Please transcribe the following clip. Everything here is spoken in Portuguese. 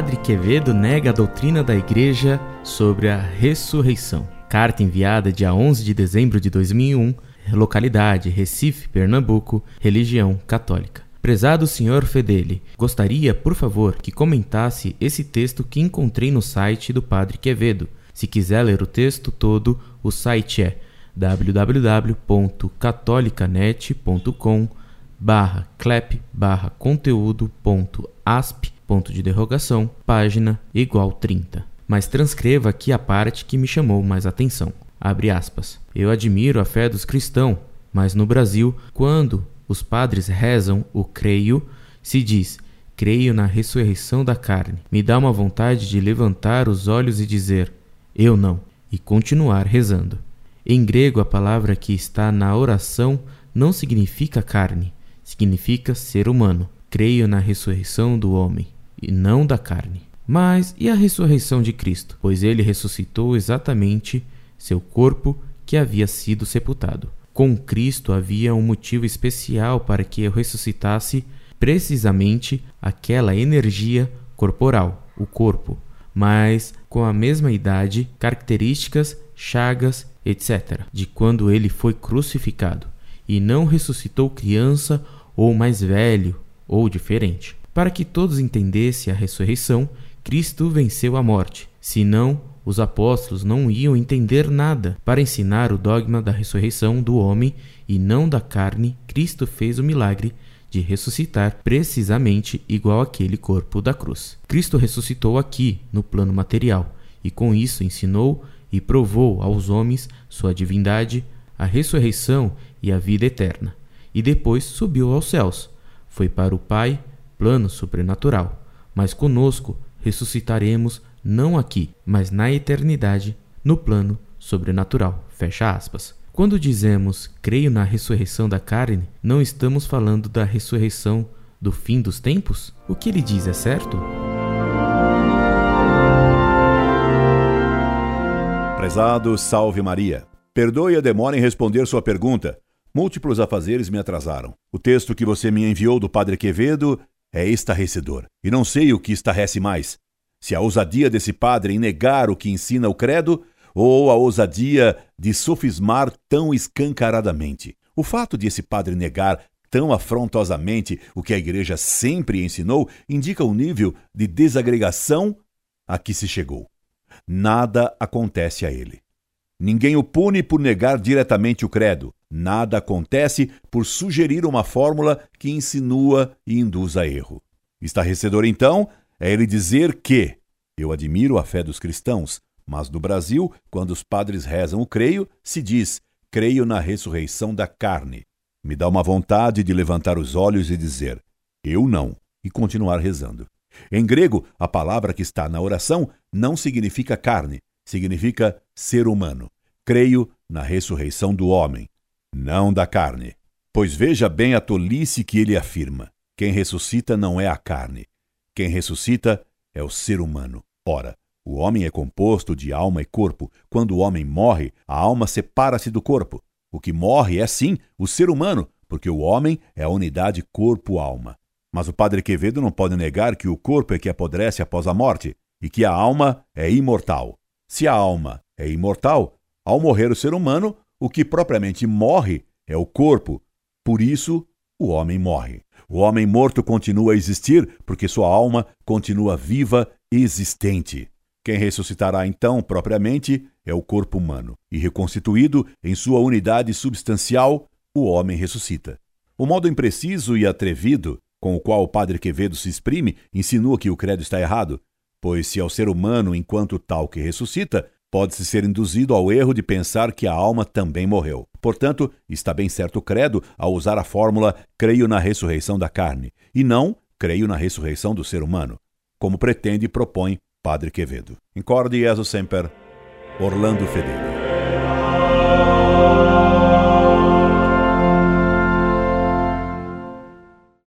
Quevedo nega a doutrina da Igreja sobre a ressurreição. Carta enviada dia 11 de dezembro de 2001, localidade Recife, Pernambuco, religião católica. Prezado Sr. Fedeli, gostaria, por favor, que comentasse esse texto que encontrei no site do Padre Quevedo. Se quiser ler o texto todo, o site é www.catolicanet.com barra clap barra conteúdo ponto asp ponto de derrogação página igual 30 mas transcreva aqui a parte que me chamou mais atenção. Abre aspas. Eu admiro a fé dos cristãos mas no Brasil quando os padres rezam o creio se diz creio na ressurreição da carne me dá uma vontade de levantar os olhos e dizer eu não e continuar rezando. Em grego a palavra que está na oração não significa carne significa ser humano. Creio na ressurreição do homem e não da carne. Mas e a ressurreição de Cristo? Pois ele ressuscitou exatamente seu corpo que havia sido sepultado. Com Cristo havia um motivo especial para que eu ressuscitasse precisamente aquela energia corporal, o corpo, mas com a mesma idade, características, chagas, etc., de quando ele foi crucificado, e não ressuscitou criança ou mais velho, ou diferente. Para que todos entendessem a ressurreição, Cristo venceu a morte. Senão, os apóstolos não iam entender nada. Para ensinar o dogma da ressurreição do homem e não da carne, Cristo fez o milagre de ressuscitar precisamente igual aquele corpo da cruz. Cristo ressuscitou aqui, no plano material, e com isso ensinou e provou aos homens sua divindade, a ressurreição e a vida eterna e depois subiu aos céus. Foi para o Pai, plano sobrenatural. Mas conosco ressuscitaremos não aqui, mas na eternidade, no plano sobrenatural. Fecha aspas. Quando dizemos creio na ressurreição da carne, não estamos falando da ressurreição do fim dos tempos? O que ele diz é certo? Prezado, salve Maria. Perdoe a demora em responder sua pergunta. Múltiplos afazeres me atrasaram. O texto que você me enviou do Padre Quevedo é estarrecedor. E não sei o que estarrece mais: se a ousadia desse padre em negar o que ensina o credo ou a ousadia de sofismar tão escancaradamente. O fato de esse padre negar tão afrontosamente o que a igreja sempre ensinou indica o nível de desagregação a que se chegou. Nada acontece a ele. Ninguém o pune por negar diretamente o credo. Nada acontece por sugerir uma fórmula que insinua e induz a erro. Estarrecedor, então, é ele dizer que eu admiro a fé dos cristãos, mas no Brasil, quando os padres rezam o creio, se diz creio na ressurreição da carne. Me dá uma vontade de levantar os olhos e dizer eu não, e continuar rezando. Em grego, a palavra que está na oração não significa carne, significa ser humano. Creio na ressurreição do homem, não da carne. Pois veja bem a tolice que ele afirma: quem ressuscita não é a carne. Quem ressuscita é o ser humano. Ora, o homem é composto de alma e corpo. Quando o homem morre, a alma separa-se do corpo. O que morre é sim o ser humano, porque o homem é a unidade corpo-alma. Mas o padre Quevedo não pode negar que o corpo é que apodrece após a morte e que a alma é imortal. Se a alma é imortal, ao morrer o ser humano, o que propriamente morre é o corpo. Por isso, o homem morre. O homem morto continua a existir porque sua alma continua viva e existente. Quem ressuscitará então, propriamente, é o corpo humano, e reconstituído em sua unidade substancial, o homem ressuscita. O modo impreciso e atrevido com o qual o padre Quevedo se exprime insinua que o credo está errado, pois se é o ser humano enquanto tal que ressuscita, pode-se ser induzido ao erro de pensar que a alma também morreu. Portanto, está bem certo o credo ao usar a fórmula creio na ressurreição da carne, e não creio na ressurreição do ser humano, como pretende e propõe Padre Quevedo. Incorde Jesus Semper, Orlando Fedeli.